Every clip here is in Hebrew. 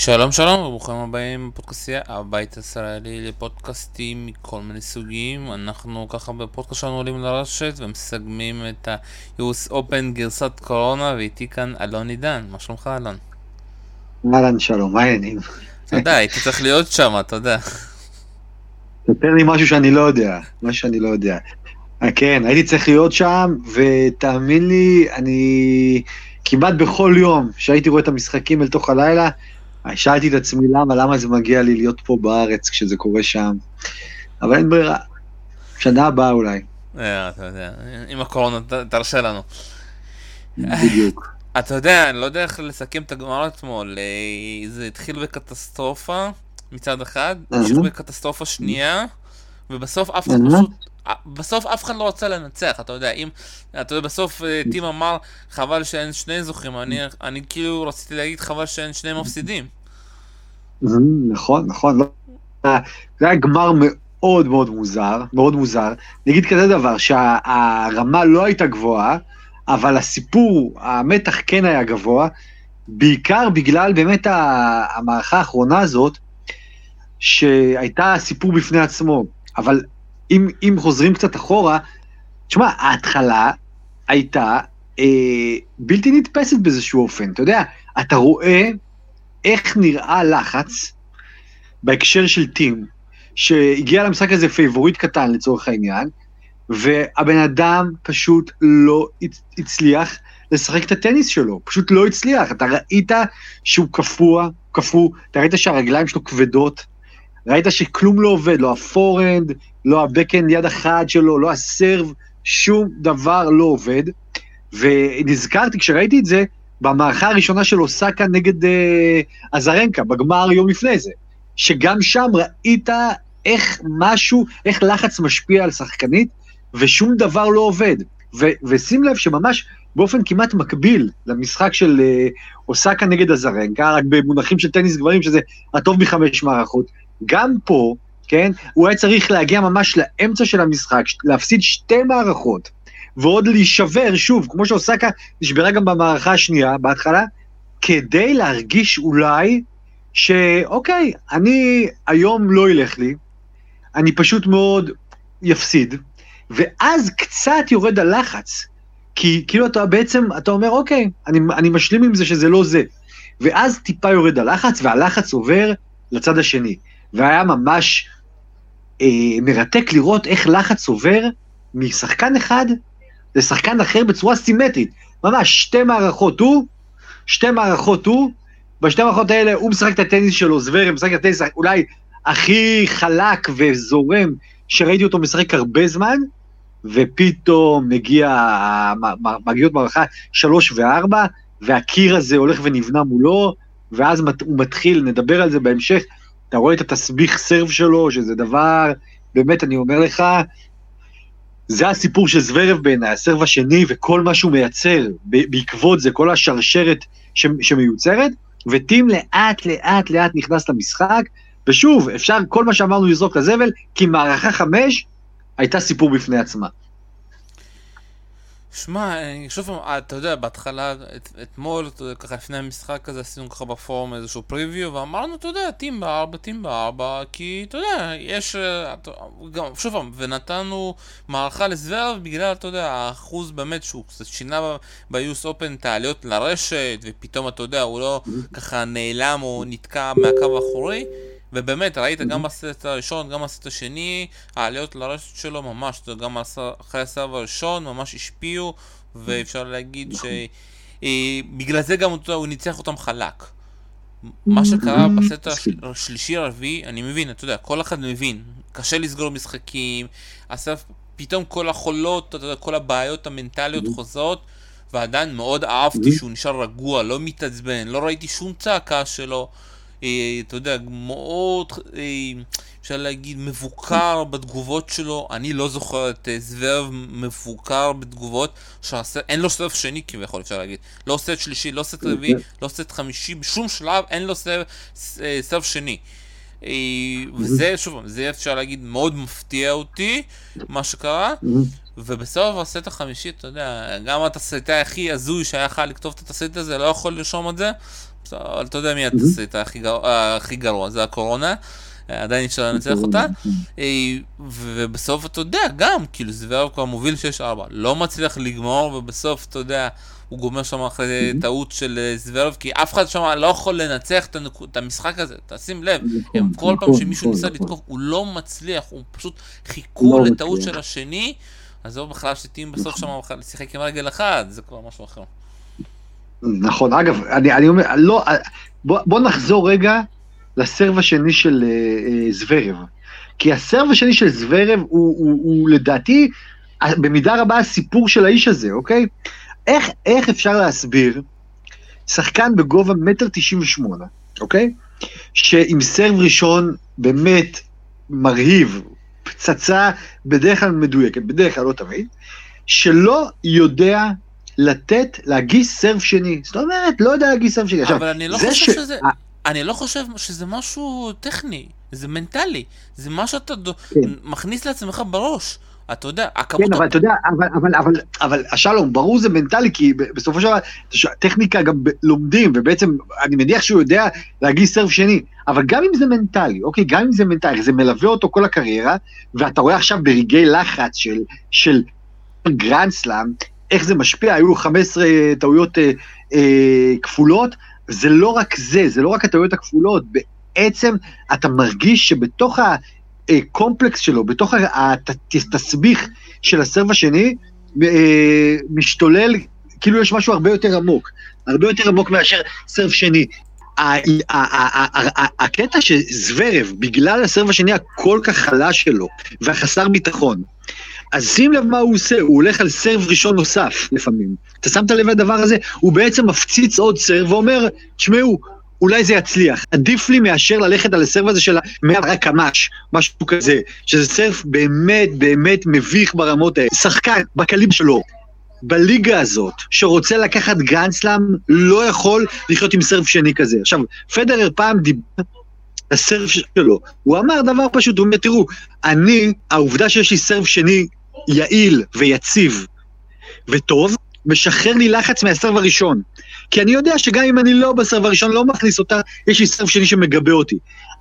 שלום שלום וברוכים הבאים בפודקאסטייה הבית הישראלי לפודקאסטים מכל מיני סוגים אנחנו ככה בפודקאסט שלנו עולים לרשת ומסגמים את ה-US Open גרסת קורונה ואיתי כאן אלון עידן מה שלומך אלון? אהלן שלום מה העניינים? אתה יודע הייתי צריך להיות שם אתה יודע. תספר לי משהו שאני לא יודע מה שאני לא יודע. אה, כן הייתי צריך להיות שם ותאמין לי אני כמעט בכל יום שהייתי רואה את המשחקים אל תוך הלילה שאלתי את עצמי למה, למה זה מגיע לי להיות פה בארץ כשזה קורה שם. אבל אין ברירה. שנה הבאה אולי. אה, אתה יודע, עם הקורונה תרשה לנו. בדיוק. אתה יודע, אני לא יודע איך לסכם את הגמר אתמול, אה, זה התחיל בקטסטרופה מצד אחד, המשיך בקטסטרופה שנייה, ובסוף אף אחד פשוט, בסוף אף אחד לא רצה לנצח, אתה יודע, אם, אתה יודע, בסוף אה, טים אמר, חבל שאין שני זוכים, אני, אני כאילו רציתי להגיד חבל שאין שני מפסידים. נכון, נכון, לא, זה היה גמר מאוד מאוד מוזר, מאוד מוזר. נגיד כזה דבר, שהרמה לא הייתה גבוהה, אבל הסיפור, המתח כן היה גבוה, בעיקר בגלל באמת המערכה האחרונה הזאת, שהייתה סיפור בפני עצמו. אבל אם, אם חוזרים קצת אחורה, תשמע, ההתחלה הייתה אה, בלתי נתפסת באיזשהו אופן. אתה יודע, אתה רואה איך נראה לחץ בהקשר של טים, שהגיע למשחק הזה פייבוריט קטן לצורך העניין, והבן אדם פשוט לא הצליח לשחק את הטניס שלו, פשוט לא הצליח. אתה ראית שהוא קפוא, קפוא, אתה ראית שהרגליים שלו כבדות, ראית שכלום לא עובד, לא הפורנד, לא הבקאנד יד אחת שלו, לא הסרב, שום דבר לא עובד. ונזכרתי, כשראיתי את זה, במערכה הראשונה של אוסקה נגד אה, עזרנקה, בגמר יום לפני זה, שגם שם ראית איך משהו, איך לחץ משפיע על שחקנית, ושום דבר לא עובד. ו- ושים לב שממש באופן כמעט מקביל למשחק של אה, אוסקה נגד עזרנקה, רק במונחים של טניס גברים, שזה הטוב מחמש מערכות, גם פה, כן, הוא היה צריך להגיע ממש לאמצע של המשחק, להפסיד שתי מערכות, ועוד להישבר, שוב, כמו שאוסקה נשברה גם במערכה השנייה, בהתחלה, כדי להרגיש אולי שאוקיי, אני היום לא ילך לי, אני פשוט מאוד יפסיד, ואז קצת יורד הלחץ, כי כאילו אתה בעצם, אתה אומר, אוקיי, אני, אני משלים עם זה שזה לא זה. ואז טיפה יורד הלחץ, והלחץ עובר לצד השני. והיה ממש אה, מרתק לראות איך לחץ עובר משחקן אחד לשחקן אחר בצורה סימטרית. ממש שתי מערכות הוא, שתי מערכות הוא, בשתי מערכות האלה הוא משחק את הטניס שלו, זוורם משחק את הטניס אולי הכי חלק וזורם שראיתי אותו משחק הרבה זמן, ופתאום מגיע, מגיעות מערכה שלוש וארבע, והקיר הזה הולך ונבנה מולו, ואז הוא מתחיל, נדבר על זה בהמשך, אתה רואה את התסביך סרב שלו, שזה דבר, באמת, אני אומר לך, זה הסיפור של זוורב בעיניי, הסרב השני וכל מה שהוא מייצר בעקבות זה, כל השרשרת ש, שמיוצרת, וטים לאט לאט לאט נכנס למשחק, ושוב, אפשר כל מה שאמרנו לזרוק לזבל, כי מערכה חמש הייתה סיפור בפני עצמה. שמע, שוב פעם, אתה יודע, בהתחלה, את, אתמול, ככה לפני המשחק הזה, עשינו ככה בפורום איזשהו פריוויו, ואמרנו, אתה יודע, טים בארבע, טים בארבע, כי, אתה יודע, יש, אה, גם, שוב פעם, ונתנו מערכה לזוורב בגלל, אתה יודע, האחוז באמת שהוא קצת שינה ב-US Open את העליות לרשת, ופתאום, אתה יודע, הוא לא ככה נעלם או נתקע מהקו האחורי. ובאמת, ראית גם בסט הראשון, גם בסט השני, העליות לרשת שלו ממש, גם אחרי הסבב הראשון, ממש השפיעו, ואפשר להגיד שבגלל אה, זה גם הוא ניצח אותם חלק. מה שקרה בסט השלישי הרביעי, אני מבין, אתה יודע, כל אחד מבין, קשה לסגור משחקים, הסף, פתאום כל החולות, אתה יודע, כל הבעיות המנטליות חוזרות, ועדיין מאוד אהבתי שהוא נשאר רגוע, לא מתעצבן, לא ראיתי שום צעקה שלו. אה, אתה יודע, מאוד, אה, אפשר להגיד, מבוקר בתגובות שלו. אני לא זוכר את אה, זוורב מבוקר בתגובות, שעשה, אין לו סרב שני כביכול, אפשר להגיד. לא סט שלישי, לא סט רביעי, לא סט חמישי, בשום שלב אין לו סרב, סרב שני. וזה, שוב, זה אפשר להגיד, מאוד מפתיע אותי, מה שקרה. ובסוף הסט החמישי, אתה יודע, גם התסריטאי הכי הזוי שהיה יכול לכתוב את התסריט הזה, לא יכול לרשום את זה. אבל אתה יודע מי התסריט הכי גרוע, זה הקורונה. עדיין אפשר לנצח אותה, ובסוף אתה יודע, גם, כאילו זוורב כבר מוביל 6-4, לא מצליח לגמור, ובסוף, אתה יודע, הוא גומר שם אחרי טעות של אה, זוורב, כי אף אחד שם לא יכול לנצח את המשחק הזה, תשים לב, נכון, הם כל פעם נכון, שמישהו ניסה נכון, לתקוף, הוא לא מצליח, הוא פשוט חיכו לא לטעות של השני, עזוב בכלל שטים בסוף שם שיחק עם רגל אחת, זה כבר משהו אחר. נכון, אגב, אני, אני אומר, לא, בוא, בוא נחזור רגע לסרב השני של אה, אה, זוורב. כי הסרב השני של זוורב הוא, הוא, הוא, הוא לדעתי, במידה רבה הסיפור של האיש הזה, אוקיי? איך, איך אפשר להסביר שחקן בגובה מטר תשעים ושמונה, אוקיי? שעם סרב ראשון באמת מרהיב, פצצה בדרך כלל מדויקת, בדרך כלל לא תמיד, שלא יודע לתת, להגיש סרב שני. זאת אומרת, לא יודע להגיש סרב שני. אבל אני לא חושב ש... שזה... אני לא חושב שזה משהו טכני, זה מנטלי, זה מה שאתה כן. מכניס לעצמך בראש. אתה יודע, הכמות... כן, אבל אתה יודע, אבל, אבל, אבל, אבל השלום, ברור זה מנטלי, כי בסופו של דבר, טכניקה גם לומדים, ובעצם אני מניח שהוא יודע להגיש serve שני, אבל גם אם זה מנטלי, אוקיי, גם אם זה מנטלי, זה מלווה אותו כל הקריירה, ואתה רואה עכשיו ברגעי לחץ של, של גרנד סלאם, איך זה משפיע, היו לו 15 טעויות אה, אה, כפולות, זה לא רק זה, זה לא רק הטעויות הכפולות, בעצם אתה מרגיש שבתוך הקומפלקס שלו, בתוך התסביך של הסרב השני, אה, משתולל, כאילו יש משהו הרבה יותר עמוק, הרבה יותר עמוק מאשר סרב שני. הקטע שזוורב, בגלל הסרב השני הכל כך חלש שלו, והחסר ביטחון, אז שים לב מה הוא עושה, הוא הולך על סרב ראשון נוסף לפעמים. אתה שמת לב לדבר הזה? הוא בעצם מפציץ עוד סרב ואומר, תשמעו, אולי זה יצליח. עדיף לי מאשר ללכת על הסרב הזה של המאה קמ"ש, משהו כזה, שזה סרף באמת באמת מביך ברמות האלה. שחקן בקליב שלו, בליגה הזאת, שרוצה לקחת גרנדסלאם, לא יכול לחיות עם סרף שני כזה. עכשיו, פדרר פעם דיבר הסרף שלו, הוא אמר דבר פשוט, הוא אומר, תראו, אני, העובדה שיש לי סרף שני יעיל ויציב וטוב, משחרר לי לחץ מהסרב הראשון. כי אני יודע שגם אם אני לא בסרב הראשון, לא מכניס אותה, יש לי סרב שני שמגבה אותי.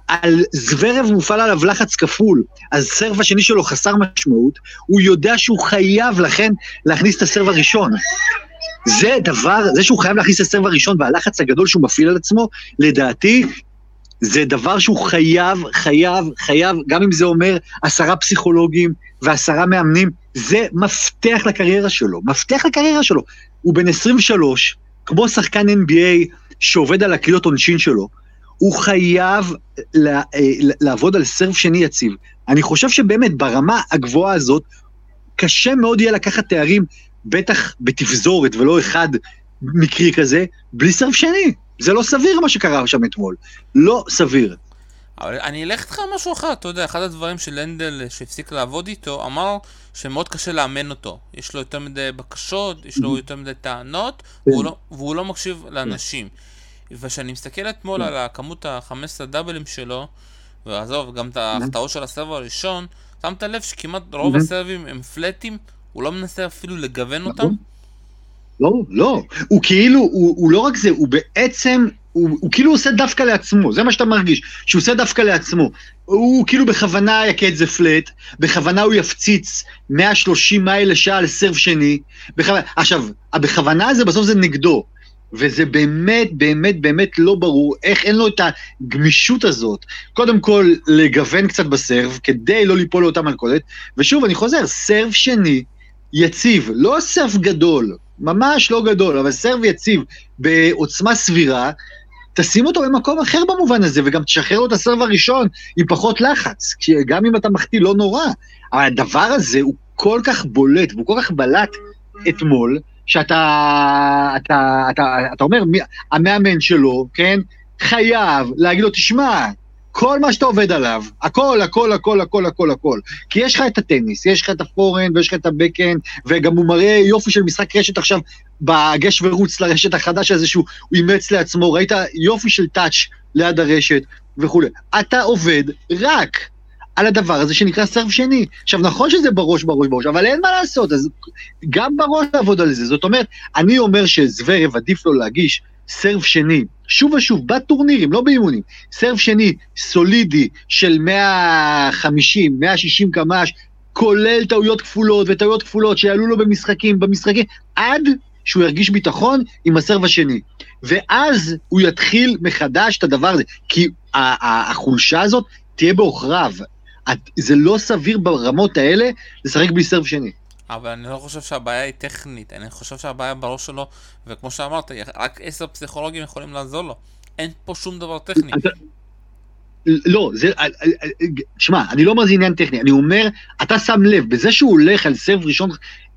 על זוורב מופעל עליו לחץ כפול, אז הסרב השני שלו חסר משמעות, הוא יודע שהוא חייב לכן להכניס את הסרב הראשון. זה דבר, זה שהוא חייב להכניס את הסרב הראשון והלחץ הגדול שהוא מפעיל על עצמו, לדעתי, זה דבר שהוא חייב, חייב, חייב, גם אם זה אומר עשרה פסיכולוגים ועשרה מאמנים, זה מפתח לקריירה שלו, מפתח לקריירה שלו. הוא בן 23, כמו שחקן NBA שעובד על הקריאות עונשין שלו, הוא חייב לה, אה, לעבוד על סרף שני יציב. אני חושב שבאמת ברמה הגבוהה הזאת, קשה מאוד יהיה לקחת תארים, בטח בתפזורת ולא אחד מקרי כזה, בלי סרף שני. זה לא סביר מה שקרה שם אתמול. לא סביר. אבל אני אלך איתך על משהו אחר, אתה יודע, אחד הדברים של הנדל שהפסיק לעבוד איתו, אמר שמאוד קשה לאמן אותו. יש לו יותר מדי בקשות, יש לו יותר מדי טענות, כן. והוא לא, והוא לא מקשיב לאנשים. וכשאני מסתכל אתמול כן. על הכמות ה-15 דאבלים שלו, ועזוב, גם את ההפתעות של הסרב הראשון, שמת לב שכמעט רוב הסרבים הם פלטים, הוא לא מנסה אפילו לגוון נכון. אותם? לא, לא. הוא כאילו, הוא, הוא לא רק זה, הוא בעצם, הוא, הוא כאילו עושה דווקא לעצמו, זה מה שאתה מרגיש, שהוא עושה דווקא לעצמו. הוא כאילו בכוונה יכה את זה פלט, בכוונה הוא יפציץ 130 מייל לשעה על סרף שני. בכוונה, עכשיו, הבכוונה הזה בסוף זה נגדו. וזה באמת, באמת, באמת לא ברור איך אין לו את הגמישות הזאת. קודם כל, לגוון קצת בסרף, כדי לא ליפול לאותה מלכודת, ושוב, אני חוזר, סרף שני, יציב, לא סרף גדול, ממש לא גדול, אבל סרב יציב בעוצמה סבירה, תשים אותו במקום אחר במובן הזה, וגם תשחרר לו את הסרב הראשון עם פחות לחץ, גם אם אתה מחטיא לא נורא. אבל הדבר הזה הוא כל כך בולט, והוא כל כך בלט אתמול, שאתה אתה, אתה, אתה, אתה אומר, המאמן שלו, כן, חייב להגיד לו, תשמע, כל מה שאתה עובד עליו, הכל, הכל, הכל, הכל, הכל, הכל. כי יש לך את הטניס, יש לך את הפורן ויש לך את הבקן, וגם הוא מראה יופי של משחק רשת עכשיו בגש ורוץ לרשת החדש הזה שהוא אימץ לעצמו, ראית יופי של טאץ' ליד הרשת וכולי. אתה עובד רק על הדבר הזה שנקרא סרב שני. עכשיו, נכון שזה בראש, בראש, בראש, אבל אין מה לעשות, אז גם בראש לעבוד על זה. זאת אומרת, אני אומר שזוורב עדיף לו להגיש סרב שני, שוב ושוב, בטורנירים, לא באימונים, סרב שני סולידי של 150, 160 קמ"ש, כולל טעויות כפולות וטעויות כפולות שיעלו לו במשחקים, במשחקים, עד שהוא ירגיש ביטחון עם הסרב השני. ואז הוא יתחיל מחדש את הדבר הזה, כי החולשה הזאת תהיה בעוכריו. זה לא סביר ברמות האלה לשחק בלי סרב שני. אבל אני לא חושב שהבעיה היא טכנית, אני חושב שהבעיה בראש שלו, וכמו שאמרת, רק עשר פסיכולוגים יכולים לעזור לו. אין פה שום דבר טכני. לא, זה, שמע, אני לא אומר זה עניין טכני, אני אומר, אתה שם לב, בזה שהוא הולך על סרב ראשון,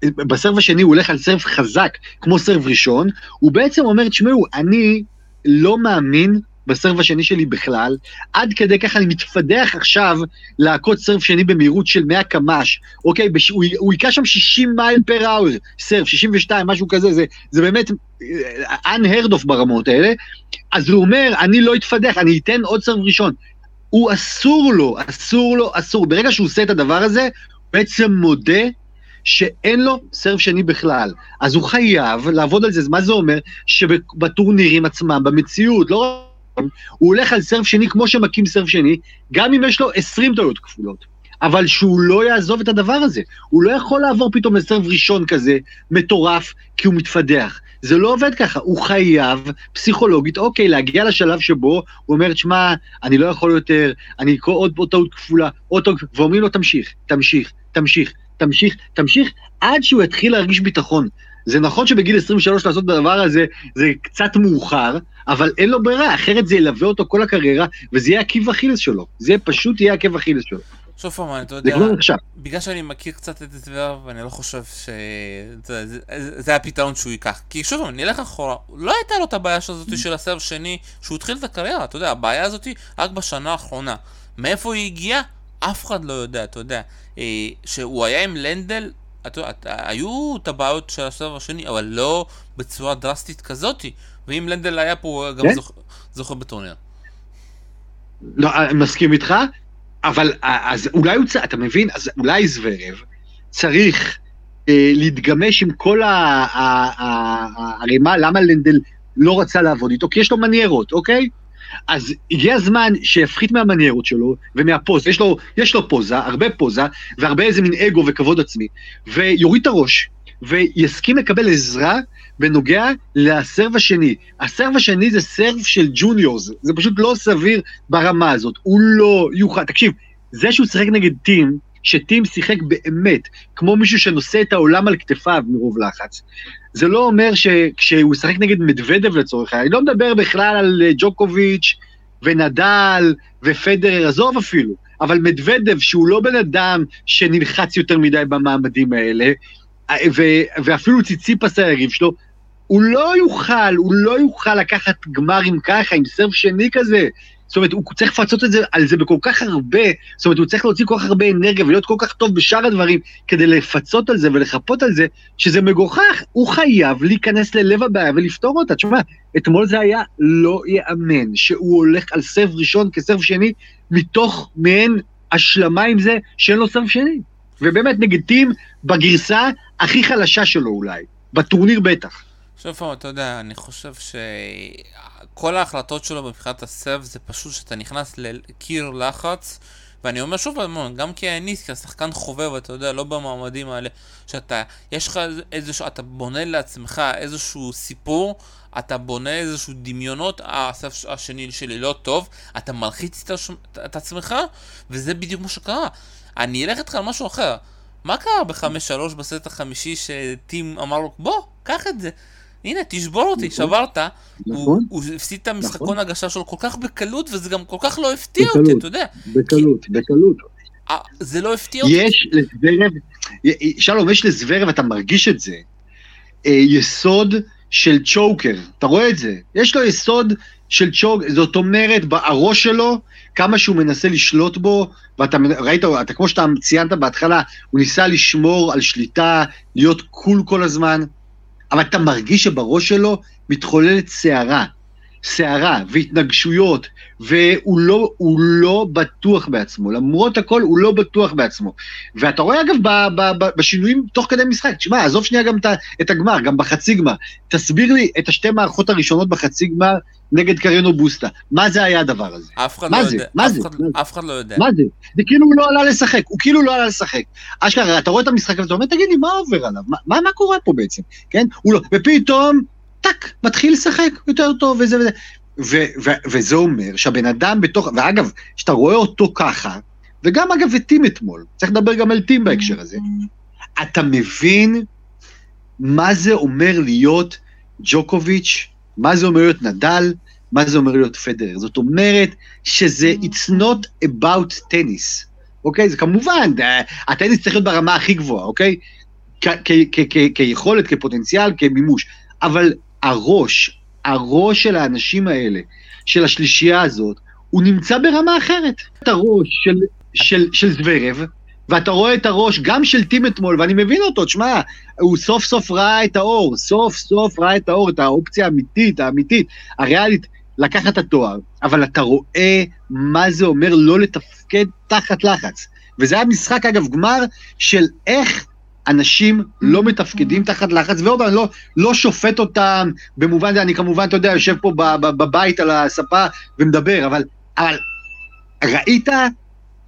בסרב השני הוא הולך על סרב חזק, כמו סרב ראשון, הוא בעצם אומר, תשמעו, אני לא מאמין בסרב השני שלי בכלל, עד כדי כך אני מתפדח עכשיו לעקוץ סרב שני במהירות של 100 קמ"ש, אוקיי, בש... הוא, הוא יקע שם 60 מייל פר אאואר, סרב, 62, משהו כזה, זה, זה באמת אה, unheard of ברמות האלה, אז הוא אומר, אני לא אתפדח, אני אתן עוד סרב ראשון. הוא אסור לו, אסור לו, אסור. ברגע שהוא עושה את הדבר הזה, הוא בעצם מודה שאין לו סרב שני בכלל. אז הוא חייב לעבוד על זה. מה זה אומר? שבטורנירים עצמם, במציאות, לא הוא הולך על סרב שני כמו שמכים סרב שני, גם אם יש לו 20 טעויות כפולות. אבל שהוא לא יעזוב את הדבר הזה. הוא לא יכול לעבור פתאום לסרב ראשון כזה, מטורף, כי הוא מתפדח. זה לא עובד ככה, הוא חייב פסיכולוגית, אוקיי, להגיע לשלב שבו הוא אומר, שמע, אני לא יכול יותר, אני אקרוא עוד טעות כפולה, עוד טעות, ואומרים לו, תמשיך, תמשיך, תמשיך, תמשיך, תמשיך, עד שהוא יתחיל להרגיש ביטחון. זה נכון שבגיל 23 לעשות את הדבר הזה זה קצת מאוחר, אבל אין לו ברירה, אחרת זה ילווה אותו כל הקריירה, וזה יהיה עקיב אכילס שלו. זה פשוט יהיה עקב אכילס שלו. שוב פעם, אתה יודע, בגלל שאני מכיר קצת את זוורב, אני לא חושב שזה הפתרון שהוא ייקח. כי שוב פעם, נלך אחורה, לא הייתה לו את הבעיה הזאת של הסרב שני, שהוא התחיל את הקריירה, אתה יודע, הבעיה הזאת רק בשנה האחרונה. מאיפה היא הגיעה? אף אחד לא יודע, אתה יודע. אה, שהוא היה עם לנדל, אתה יודע, היו את הבעיות של הסרב השני, אבל לא בצורה דרסטית כזאתי. ואם לנדל היה פה, הוא גם כן? זוכר בטורניר. לא, אני מסכים איתך, אבל אז אולי הוא צריך, אתה מבין? אז אולי זוורב צריך אה, להתגמש עם כל הערימה, למה לנדל לא רצה לעבוד איתו? כי יש לו מניירות, אוקיי? אז הגיע הזמן שיפחית מהמניירות שלו ומהפוזה, יש לו, יש לו פוזה, הרבה פוזה, והרבה איזה מין אגו וכבוד עצמי, ויוריד את הראש, ויסכים לקבל עזרה בנוגע לסרב השני. הסרב השני זה סרב של ג'וניורס, זה פשוט לא סביר ברמה הזאת, הוא לא יוכל, תקשיב, זה שהוא שיחק נגד טים, שטים שיחק באמת, כמו מישהו שנושא את העולם על כתפיו מרוב לחץ, זה לא אומר שכשהוא ישחק נגד מדוודב לצורך העניין, אני לא מדבר בכלל על אה, ג'וקוביץ' ונדל ופדרר, עזוב אפילו, אבל מדוודב, שהוא לא בן אדם שנלחץ יותר מדי במעמדים האלה, אה, ואפילו ציציפס היריב שלו, הוא לא יוכל, הוא לא יוכל לקחת גמרים ככה, עם סרף שני כזה. זאת אומרת, הוא צריך לפצות את זה, על זה בכל כך הרבה, זאת אומרת, הוא צריך להוציא כל כך הרבה אנרגיה ולהיות כל כך טוב בשאר הדברים, כדי לפצות על זה ולחפות על זה, שזה מגוחך. הוא חייב להיכנס ללב הבעיה ולפתור אותה. תשמע, אתמול זה היה לא ייאמן, שהוא הולך על סרף ראשון כסרף שני, מתוך מעין השלמה עם זה שאין לו סרף שני. ובאמת נגד טים בגרסה הכי חלשה שלו אולי, בטורניר בטח. פעם, אתה יודע, אני חושב שכל ההחלטות שלו מבחינת הסב זה פשוט שאתה נכנס לקיר לחץ ואני אומר שוב פעם, גם כאניסט, כשחקן חובב, אתה יודע, לא במעמדים האלה, שאתה, יש לך איזשהו, אתה בונה לעצמך איזשהו סיפור, אתה בונה איזשהו דמיונות, הסף השני שלי לא טוב, אתה מלחיץ את, הש... את עצמך, וזה בדיוק מה שקרה. אני אלך איתך על משהו אחר. מה קרה ב-5-3 בסט החמישי שטים אמר לו, בוא, קח את זה. הנה, תשבור אותי, נכון, שברת. נכון, הוא הפסיד את המשחקון נכון. הגשה שלו כל כך בקלות, וזה גם כל כך לא הפתיע בקלות, אותי, אתה יודע. בקלות, כי... בקלות. אה, זה לא הפתיע אותי. יש לזוורב, שלום, יש לזוורב, אתה מרגיש את זה, אה, יסוד של צ'וקר, אתה רואה את זה? יש לו יסוד של צ'וקר, זאת אומרת, הראש שלו, כמה שהוא מנסה לשלוט בו, ואתה ראית, אתה כמו שאתה ציינת בהתחלה, הוא ניסה לשמור על שליטה, להיות קול כל הזמן. אבל אתה מרגיש שבראש שלו מתחוללת סערה. סערה והתנגשויות, והוא לא, לא בטוח בעצמו, למרות הכל הוא לא בטוח בעצמו. ואתה רואה אגב ב, ב, ב, בשינויים תוך כדי משחק, תשמע, עזוב שנייה גם את הגמר, גם בחצי גמר, תסביר לי את השתי מערכות הראשונות בחצי גמר נגד קריינו בוסטה, מה זה היה הדבר הזה? אף אחד לא זה? יודע. מה אף זה? אחד- אף אחד לא יודע. מה זה? זה כאילו הוא לא עלה לשחק, הוא כאילו לא עלה לשחק. אשכרה, אתה רואה את המשחק ואתה אומר, תגיד לי, מה עובר עליו? מה, מה, מה קורה פה בעצם? כן? לא, ופתאום, טאק, מתחיל לשחק יותר טוב וזה וזה. ו, ו, וזה אומר שהבן אדם בתוך, ואגב, כשאתה רואה אותו ככה, וגם אגב את טים אתמול, צריך לדבר גם על טים בהקשר הזה, אתה מבין מה זה אומר להיות ג'וקוביץ', מה זה אומר להיות נדל, מה זה אומר להיות פדרר. זאת אומרת שזה it's not about tennis, אוקיי? זה כמובן, אה, הטניס צריך להיות ברמה הכי גבוהה, אוקיי? כ- כ- כ- כיכולת, כפוטנציאל, כמימוש. אבל הראש, הראש של האנשים האלה, של השלישייה הזאת, הוא נמצא ברמה אחרת. את הראש של, של, של זוורב, ואתה רואה את הראש גם של טים אתמול, ואני מבין אותו, תשמע, הוא סוף סוף ראה את האור, סוף סוף ראה את האור, את האופציה האמיתית, האמיתית, הריאלית, לקחת את התואר, אבל אתה רואה מה זה אומר לא לתפקד תחת לחץ. וזה היה משחק, אגב, גמר של איך אנשים לא מתפקדים תחת לחץ, ועוד אני לא, לא שופט אותם, במובן זה, אני כמובן, אתה יודע, יושב פה ב- ב- בבית על הספה ומדבר, אבל, אבל ראית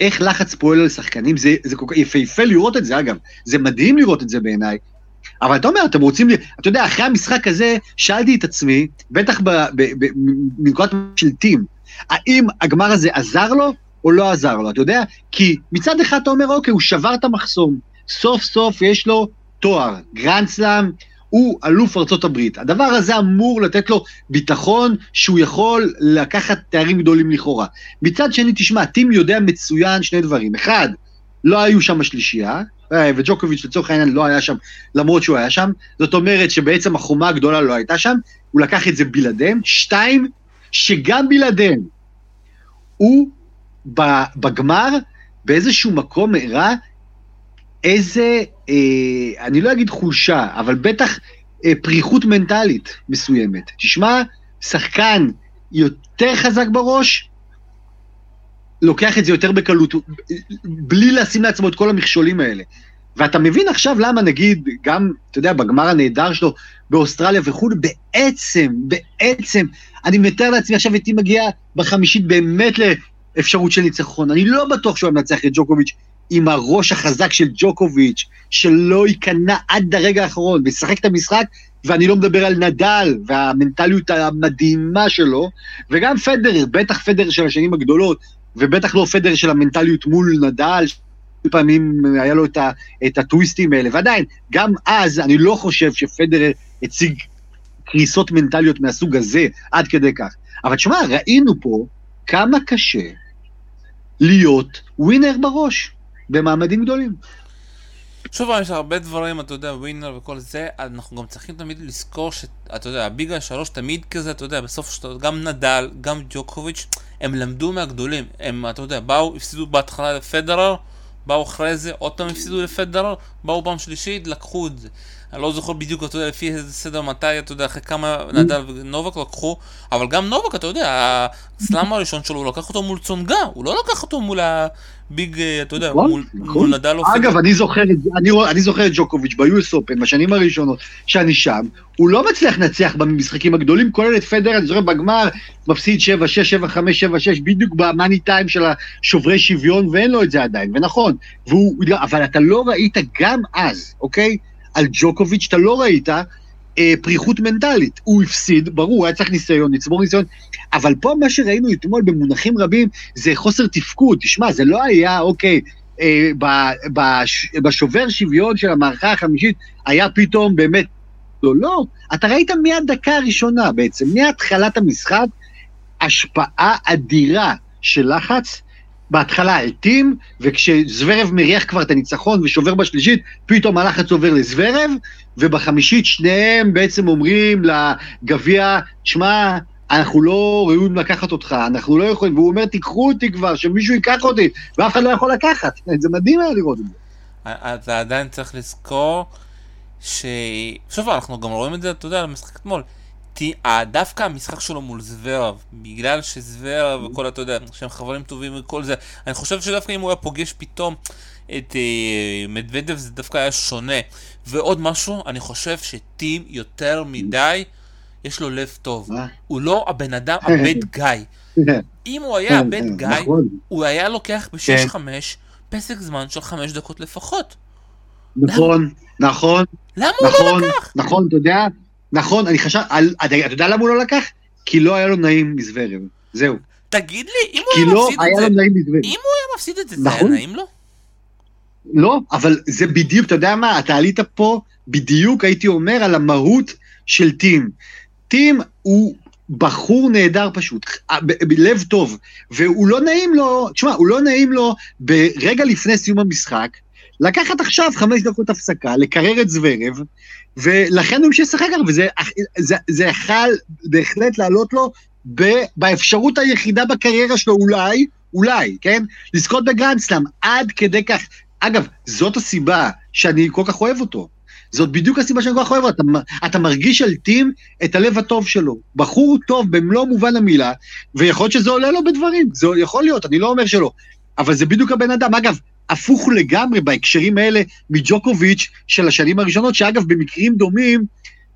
איך לחץ פועל על שחקנים? זה, זה כל כך יפהפה לראות את זה, אגב, זה מדהים לראות את זה בעיניי. אבל אתה אומר, אתם רוצים, אתה יודע, אחרי המשחק הזה, שאלתי את עצמי, בטח מנקודת של טים, האם הגמר הזה עזר לו או לא עזר לו, אתה יודע? כי מצד אחד אתה אומר, אוקיי, הוא שבר את המחסום, סוף סוף יש לו תואר, גרנד סלאם, הוא אלוף ארצות הברית. הדבר הזה אמור לתת לו ביטחון שהוא יכול לקחת תארים גדולים לכאורה. מצד שני, תשמע, טים יודע מצוין שני דברים. אחד, לא היו שם השלישייה, אה, וג'וקוביץ' לצורך העניין לא היה שם, למרות שהוא היה שם. זאת אומרת שבעצם החומה הגדולה לא הייתה שם, הוא לקח את זה בלעדיהם. שתיים, שגם בלעדיהם, הוא בגמר באיזשהו מקום הראה איזה, אה, אני לא אגיד חולשה, אבל בטח אה, פריחות מנטלית מסוימת. תשמע, שחקן יותר חזק בראש, לוקח את זה יותר בקלות, בלי לשים לעצמו את כל המכשולים האלה. ואתה מבין עכשיו למה נגיד, גם, אתה יודע, בגמר הנהדר שלו באוסטרליה וכולי, בעצם, בעצם, אני מתאר לעצמי עכשיו איתי מגיע בחמישית באמת לאפשרות של ניצחון. אני לא בטוח שהוא היה מנצח את ג'וקוביץ' עם הראש החזק של ג'וקוביץ', שלא ייכנע עד הרגע האחרון, וישחק את המשחק, ואני לא מדבר על נדל והמנטליות המדהימה שלו, וגם פדרר, בטח פדרר של השנים הגדולות, ובטח לא פדרר של המנטליות מול נדל, פעמים היה לו את, ה, את הטוויסטים האלה, ועדיין, גם אז אני לא חושב שפדרר הציג קריסות מנטליות מהסוג הזה עד כדי כך. אבל תשמע, ראינו פה כמה קשה להיות ווינר בראש במעמדים גדולים. שוב, יש הרבה דברים, אתה יודע, ווינר וכל זה, אנחנו גם צריכים תמיד לזכור שאתה יודע, הביגה שלוש תמיד כזה, אתה יודע, בסוף שאתה, גם נדל, גם ג'וקוביץ', הם למדו מהגדולים. הם, אתה יודע, באו, הפסידו בהתחלה לפדרר, באו אחרי זה, עוד פעם הפסידו לפדרר, באו פעם שלישית, לקחו את זה. אני לא זוכר בדיוק, אתה יודע, לפי איזה סדר מתי, אתה יודע, אחרי כמה נדל ונובק לקחו, אבל גם נובק, אתה יודע, הסלאם הראשון שלו, הוא לקח אותו מול צונגה, הוא לא לקח אותו מול הביג, אתה יודע, נכון, מול, נכון. מול נדל או אגב, אני זוכר, אני, אני זוכר את ג'וקוביץ' ב-US Open, בשנים הראשונות שאני שם, הוא לא מצליח לנצח במשחקים הגדולים, כולל את פדר, אני זוכר בגמר, מפסיד 7-6, 7-5, 7-6, בדיוק במאני טיים של השוברי שוויון, ואין לו את זה עדיין, ונכון. והוא, אבל אתה לא ראית גם אז, אוקיי? על ג'וקוביץ' אתה לא ראית אה, פריחות מנטלית. הוא הפסיד, ברור, הוא היה צריך ניסיון, לצבור ניסיון, אבל פה מה שראינו אתמול במונחים רבים, זה חוסר תפקוד. תשמע, זה לא היה, אוקיי, אה, ב- בש- בשובר שוויון של המערכה החמישית, היה פתאום באמת... לא, לא. אתה ראית מהדקה הראשונה בעצם, מהתחלת המשחק, השפעה אדירה של לחץ, בהתחלה על טים, וכשזוורב מריח כבר את הניצחון ושובר בשלישית, פתאום הלחץ עובר לזוורב, ובחמישית שניהם בעצם אומרים לגביע, שמע, אנחנו לא ראויים לקחת אותך, אנחנו לא יכולים, והוא אומר, תיקחו אותי כבר, שמישהו ייקח אותי, ואף אחד לא יכול לקחת. זה מדהים היה לראות את זה. אתה עדיין צריך לזכור ש... שוב, אנחנו גם רואים את זה, אתה יודע, במשחק אתמול. דווקא המשחק שלו מול זוורב, בגלל שזוורב וכל, אתה יודע, שהם חברים טובים וכל זה, אני חושב שדווקא אם הוא היה פוגש פתאום את אה, מדוודב זה דווקא היה שונה. ועוד משהו, אני חושב שטים יותר מדי, יש לו לב טוב. הוא לא הבן אדם הבד גיא. אם הוא היה הבד גיא, נכון. הוא היה לוקח ב-6-5 פסק זמן של 5 דקות לפחות. נכון, נכון. למה הוא לא נכון, לקח? נכון, אתה יודע, נכון, אני חשב, אתה יודע למה הוא לא לקח? כי לא היה לו נעים מזוורב, זהו. תגיד לי, אם הוא היה לא מפסיד את זה, אם הוא היה מפסיד את זה, זה היה נכון. נעים לו? לא, אבל זה בדיוק, אתה יודע מה, אתה עלית פה בדיוק, הייתי אומר, על המהות של טים. טים הוא בחור נהדר פשוט, בלב טוב, והוא לא נעים לו, תשמע, הוא לא נעים לו ברגע לפני סיום המשחק, לקחת עכשיו חמש דקות הפסקה, לקרר את זוורב, ולכן הוא המשיך לשחק הרבה, וזה זה, זה יכל בהחלט לעלות לו ב, באפשרות היחידה בקריירה שלו, אולי, אולי, כן? לזכות בגרנדסלאם, עד כדי כך. אגב, זאת הסיבה שאני כל כך אוהב אותו. זאת בדיוק הסיבה שאני כל כך אוהב אותו. אתה, אתה מרגיש על טים את הלב הטוב שלו. בחור טוב במלוא מובן המילה, ויכול להיות שזה עולה לו בדברים. זה יכול להיות, אני לא אומר שלא. אבל זה בדיוק הבן אדם. אגב, הפוך לגמרי בהקשרים האלה מג'וקוביץ' של השנים הראשונות, שאגב, במקרים דומים,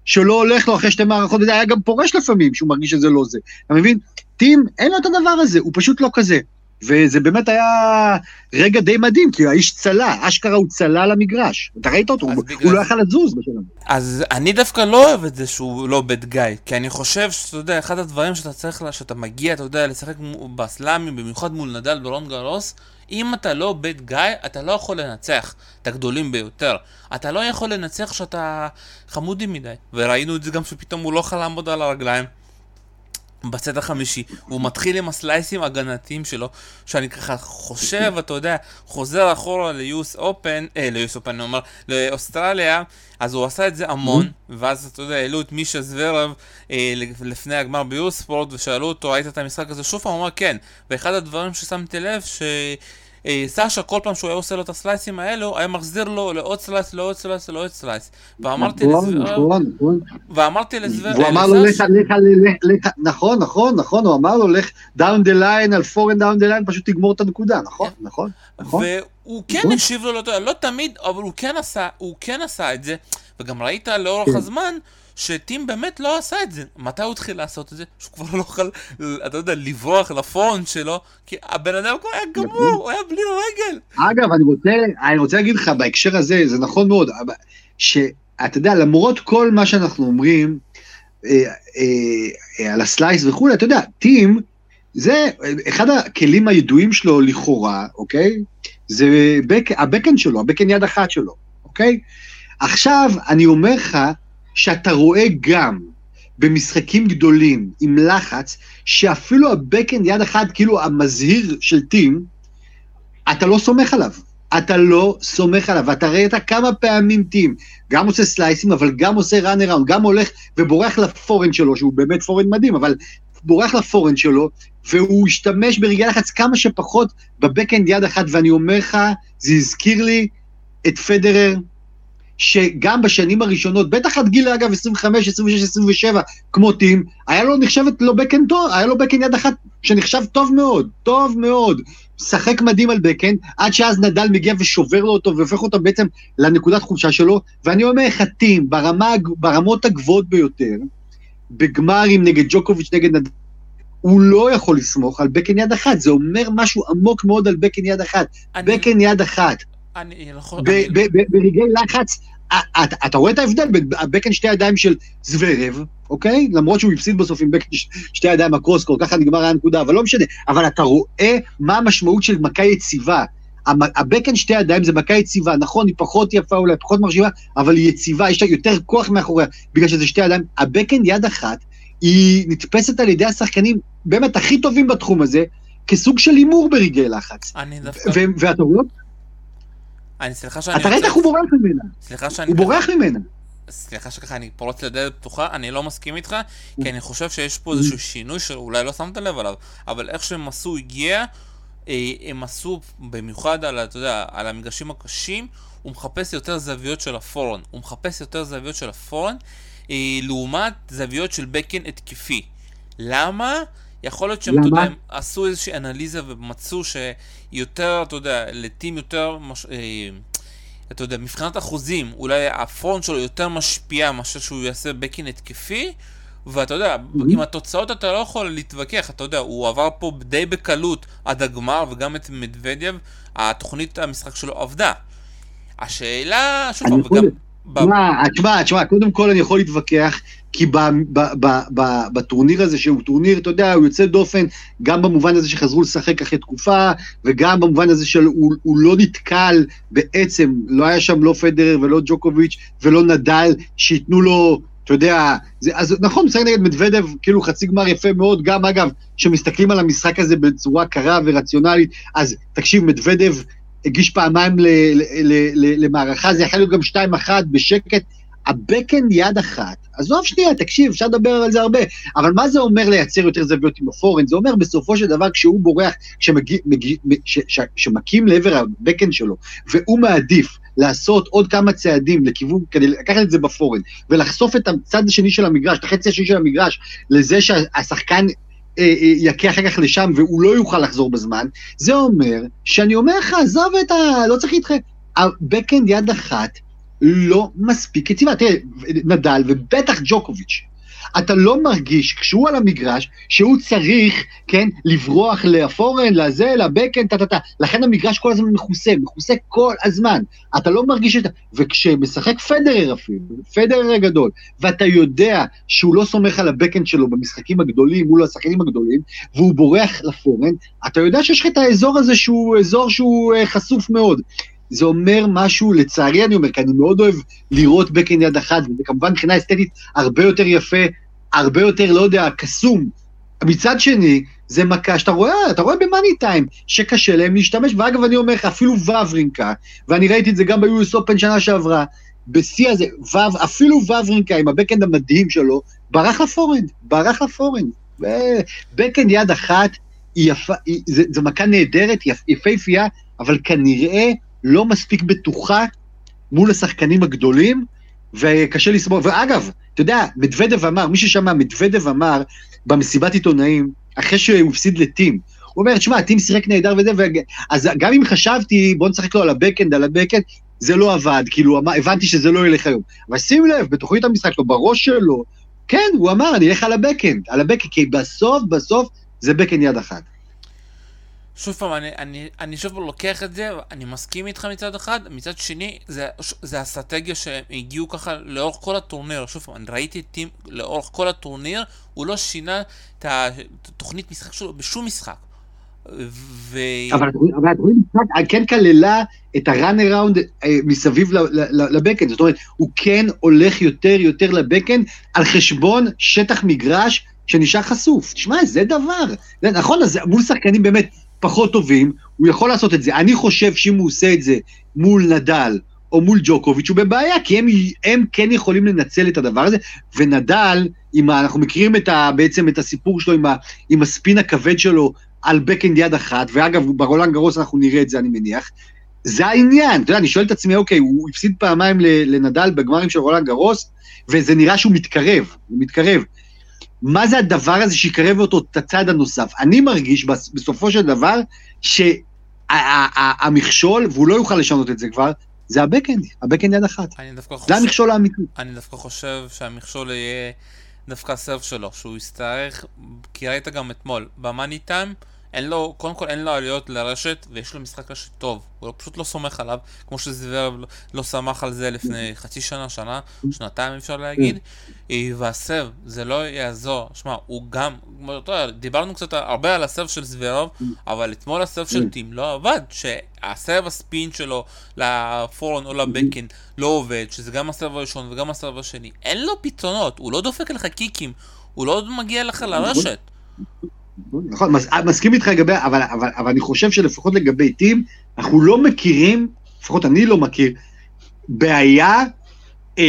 שלא הולך לו אחרי שתי מערכות, היה גם פורש לפעמים, שהוא מרגיש שזה לא זה. אתה מבין? טים, אין לו את הדבר הזה, הוא פשוט לא כזה. וזה באמת היה רגע די מדהים, כי האיש צלה, אשכרה הוא צלה למגרש. אתה ראית אותו, הוא, הוא לא יכל לזוז בשלב. אז אני דווקא לא אוהב את זה שהוא לא בית גיא, כי אני חושב שאתה יודע, אחד הדברים שאתה צריך, שאתה מגיע, אתה יודע, לשחק בסלאמים, במיוחד מול נדל ברון גרוס, אם אתה לא בית גיא, אתה לא יכול לנצח את הגדולים ביותר. אתה לא יכול לנצח שאתה חמודי מדי. וראינו את זה גם שפתאום הוא לא יכול לעמוד על הרגליים. בסט החמישי, הוא מתחיל עם הסלייסים ההגנתיים שלו, שאני ככה חושב, אתה יודע, חוזר אחורה ליוס אופן, אה, ליוס אופן, אני אומר, לאוסטרליה, אז הוא עשה את זה המון, ואז אתה יודע, העלו את מישה זוורב אה, לפני הגמר ביורוספורט, ושאלו אותו, ראית את המשחק הזה שוב פעם? הוא אמר כן, ואחד הדברים ששמתי לב, ש... אה, סאשה, כל פעם שהוא היה עושה לו את הסלייסים האלו, היה מחזיר לו לעוד slice, לעוד slice, לעוד slice. ואמרתי נכון, לזוורב... נכון, נכון. ואמרתי לזוורב... והוא אמר לו, לך, לך, לך, נכון, נכון, נכון, הוא אמר לו, לך down the line, על forehand down the line, פשוט תגמור את הנקודה, נכון, נכון, נכון. והוא כן השיב לו, לא תמיד, אבל הוא כן עשה, הוא כן עשה את זה, וגם ראית לאורך כן. הזמן, שטים באמת לא עשה את זה. מתי הוא התחיל לעשות את זה? שהוא כבר לא יכול, אתה יודע, לברוח לפון שלו, כי הבן אדם כבר היה גמור, הוא היה בלי רגל. אגב, אני רוצה, אני רוצה להגיד לך, בהקשר הזה, זה נכון מאוד, שאתה יודע, למרות כל מה שאנחנו אומרים אה, אה, אה, על הסלייס וכולי, אתה יודע, טים, זה אחד הכלים הידועים שלו לכאורה, אוקיי? זה בק, הבקן שלו, הבקן יד אחת שלו, אוקיי? עכשיו, אני אומר לך, שאתה רואה גם במשחקים גדולים עם לחץ, שאפילו הבקן יד אחת, כאילו המזהיר של טים, אתה לא סומך עליו. אתה לא סומך עליו, ואתה ראית כמה פעמים טים, גם עושה סלייסים, אבל גם עושה run around, גם הולך ובורח לפורן שלו, שהוא באמת פורן מדהים, אבל בורח לפורן שלו, והוא השתמש ברגעי לחץ כמה שפחות בבקאנד יד אחת, ואני אומר לך, זה הזכיר לי את פדרר, שגם בשנים הראשונות, בטח עד גיל אגב 25, 26, 27, כמו טים, היה לו נחשבת לו בקן טוב, היה לו בקן יד אחת שנחשב טוב מאוד, טוב מאוד. משחק מדהים על בקן, עד שאז נדל מגיע ושובר לו אותו והופך אותו בעצם לנקודת חולשה שלו, ואני אומר לך, טים, ברמה, ברמות הגבוהות ביותר, בגמרים נגד ג'וקוביץ' נגד נדל, הוא לא יכול לסמוך על בקן יד אחת, זה אומר משהו עמוק מאוד על בקן יד אחת. אני... בקן יד אחת. אני יכול... ברגעי לחץ, אתה רואה את ההבדל בין הבקן שתי ידיים של זוורב, אוקיי? למרות שהוא הפסיד בסוף עם בקן שתי ידיים הקרוסקור, ככה נגמר הנקודה, אבל לא משנה. אבל אתה רואה מה המשמעות של מכה יציבה. הבקן שתי ידיים זה מכה יציבה, נכון, היא פחות יפה, אולי פחות מרשימה, אבל היא יציבה, יש לה יותר כוח מאחוריה, בגלל שזה שתי ידיים. הבקן יד אחת, היא נתפסת על ידי השחקנים באמת הכי טובים בתחום הזה, כסוג של הימור ברגעי לחץ. אני דווקא... ואתה רואה... אני, סליחה שאני... אתה ראית איך הוא בורח ממנה. סליחה שאני... הוא בורח ממנה. סליחה שככה אני פורץ לדלת פתוחה, אני לא מסכים איתך, כי אני חושב שיש פה איזשהו שינוי שאולי לא שמת לב עליו, אבל איך שהם עשו הגיע, הם עשו במיוחד על, אתה יודע, על המגרשים הקשים, הוא מחפש יותר זוויות של הפורן, הוא מחפש יותר זוויות של הפורן, אה, לעומת זוויות של בקן התקפי. למה? יכול להיות שהם, אתה יודע, הם עשו איזושהי אנליזה ומצאו שיותר, אתה יודע, לטים יותר, מש... אה, אתה יודע, מבחינת אחוזים, אולי הפרונט שלו יותר משפיע מאשר שהוא יעשה בקין התקפי, ואתה יודע, mm-hmm. עם התוצאות אתה לא יכול להתווכח, אתה יודע, הוא עבר פה די בקלות עד הגמר, וגם את מדוודיו, התוכנית המשחק שלו עבדה. השאלה, שוב פעם, וגם... תשמע, תשמע, קודם כל אני יכול להתווכח, כי בטורניר הזה, שהוא טורניר, אתה יודע, הוא יוצא דופן, גם במובן הזה שחזרו לשחק אחרי תקופה, וגם במובן הזה שהוא לא נתקל בעצם, לא היה שם לא פדרר ולא ג'וקוביץ' ולא נדל, שייתנו לו, אתה יודע, זה, אז נכון, משחק נגד מדוודב, כאילו חצי גמר יפה מאוד, גם אגב, כשמסתכלים על המשחק הזה בצורה קרה ורציונלית, אז תקשיב, מדוודב הגיש פעמיים למערכה, זה יכול להיות גם 2-1 בשקט. הבקן יד אחת, עזוב שנייה, תקשיב, אפשר לדבר על זה הרבה, אבל מה זה אומר לייצר יותר זוויות עם הפורן? זה אומר בסופו של דבר כשהוא בורח, כשמכים לעבר הבקן שלו, והוא מעדיף לעשות עוד כמה צעדים לכיוון, כדי לקחת את זה בפורן, ולחשוף את הצד השני של המגרש, את החצי השני של המגרש, לזה שהשחקן אה, אה, יכה אחר כך לשם והוא לא יוכל לחזור בזמן, זה אומר שאני אומר לך, עזוב את ה... לא צריך להתחיל. הבקאנד יד אחת לא מספיק יציבה. תראה, נדל ובטח ג'וקוביץ', אתה לא מרגיש, כשהוא על המגרש, שהוא צריך, כן, לברוח לפורן, לזה, לבקן, טה-טה-טה. לכן המגרש כל הזמן מכוסה, מכוסה כל הזמן. אתה לא מרגיש את ה... וכשמשחק פדרר אפילו, פדרר הגדול, ואתה יודע שהוא לא סומך על הבקן שלו במשחקים הגדולים, מול השחקנים הגדולים, והוא בורח לפורן, אתה יודע שיש לך את האזור הזה שהוא אזור שהוא uh, חשוף מאוד. זה אומר משהו, לצערי אני אומר, כי אני מאוד אוהב לראות בקן יד אחת, וזה כמובן מבחינה אסתטית הרבה יותר יפה, הרבה יותר, לא יודע, קסום. מצד שני, זה מכה שאתה רואה, אתה רואה במאני טיים, שקשה להם להשתמש, ואגב, אני אומר לך, אפילו וברינקה, ואני ראיתי את זה גם ביוס אופן שנה שעברה, בשיא הזה, וו, אפילו וברינקה עם הבקאנד המדהים שלו, ברח לפורנד, ברח לפורנד. בקאנד יד אחת, היא יפה, היא, זה, זה מכה נהדרת, יפהפייה, אבל כנראה לא מספיק בטוחה מול השחקנים הגדולים, וקשה לסמוך. ואגב, אתה יודע, מדוודב אמר, מי ששמע, מדוודב אמר במסיבת עיתונאים, אחרי שהוא הפסיד לטים, הוא אומר, תשמע, טים שיחק נהדר וזה, ו... אז גם אם חשבתי, בוא נשחק לו על ה-backhand, על ה-backhand, זה לא עבד, כאילו, הבנתי שזה לא ילך היום. אבל שים לב, בתוכנית המשחק שלו, בראש שלו, כן, הוא אמר, אני אלך על ה-backhand, על ה-backhand, כי בסוף, בסוף, זה backhand יד אחת. שוב פעם, אני, אני, אני שוב לוקח את זה, אני מסכים איתך מצד אחד, מצד שני, זה, זה אסטרטגיה שהם הגיעו ככה לאורך כל הטורניר. שוב פעם, אני ראיתי את טים לאורך כל הטורניר, הוא לא שינה את התוכנית משחק שלו בשום משחק. ו... אבל התוכנית משחק כן כללה את around אה, מסביב לבקאנד, זאת אומרת, הוא כן הולך יותר יותר לבקאנד על חשבון שטח מגרש שנשאר חשוף. תשמע, זה דבר. זה, נכון, אז מול שחקנים באמת פחות טובים, הוא יכול לעשות את זה. אני חושב שאם הוא עושה את זה מול נדל או מול ג'וקוביץ', הוא בבעיה, כי הם, הם כן יכולים לנצל את הדבר הזה, ונדל, עם ה, אנחנו מכירים את ה, בעצם את הסיפור שלו עם, ה, עם הספין הכבד שלו על backhand יד אחת, ואגב, ברולנד גרוס אנחנו נראה את זה, אני מניח. זה העניין, אתה יודע, אני שואל את עצמי, אוקיי, הוא הפסיד פעמיים לנדל בגמרים של רולנד גרוס, וזה נראה שהוא מתקרב, הוא מתקרב. מה זה הדבר הזה שיקרב אותו את הצד הנוסף? אני מרגיש בסופו של דבר שהמכשול, והוא לא יוכל לשנות את זה כבר, זה הבקאנד, הבקאנד יד אחת. זה המכשול האמיתי. אני דווקא חושב שהמכשול יהיה דווקא הסרף שלו, שהוא יצטרך, כי ראית גם אתמול, במאני טיים, אין לו, קודם כל אין לו עליות לרשת, ויש לו משחק רשת טוב. הוא פשוט לא סומך עליו, כמו שזוורב לא, לא סמך על זה לפני חצי שנה, שנה, שנתיים אפשר להגיד. אה, והסב, זה לא יעזור. שמע, הוא גם, דיברנו קצת הרבה על הסב של זוורב, אבל אתמול הסב של טים לא עבד. שהסב הספין שלו לפורון או לבקן לא עובד, שזה גם הסב הראשון וגם הסב השני. אין לו פתרונות, הוא לא דופק לך קיקים, הוא לא מגיע לך לרשת. נכון, מס, מסכים איתך לגבי, אבל, אבל, אבל אני חושב שלפחות לגבי טים, אנחנו לא מכירים, לפחות אני לא מכיר, בעיה אה, אה,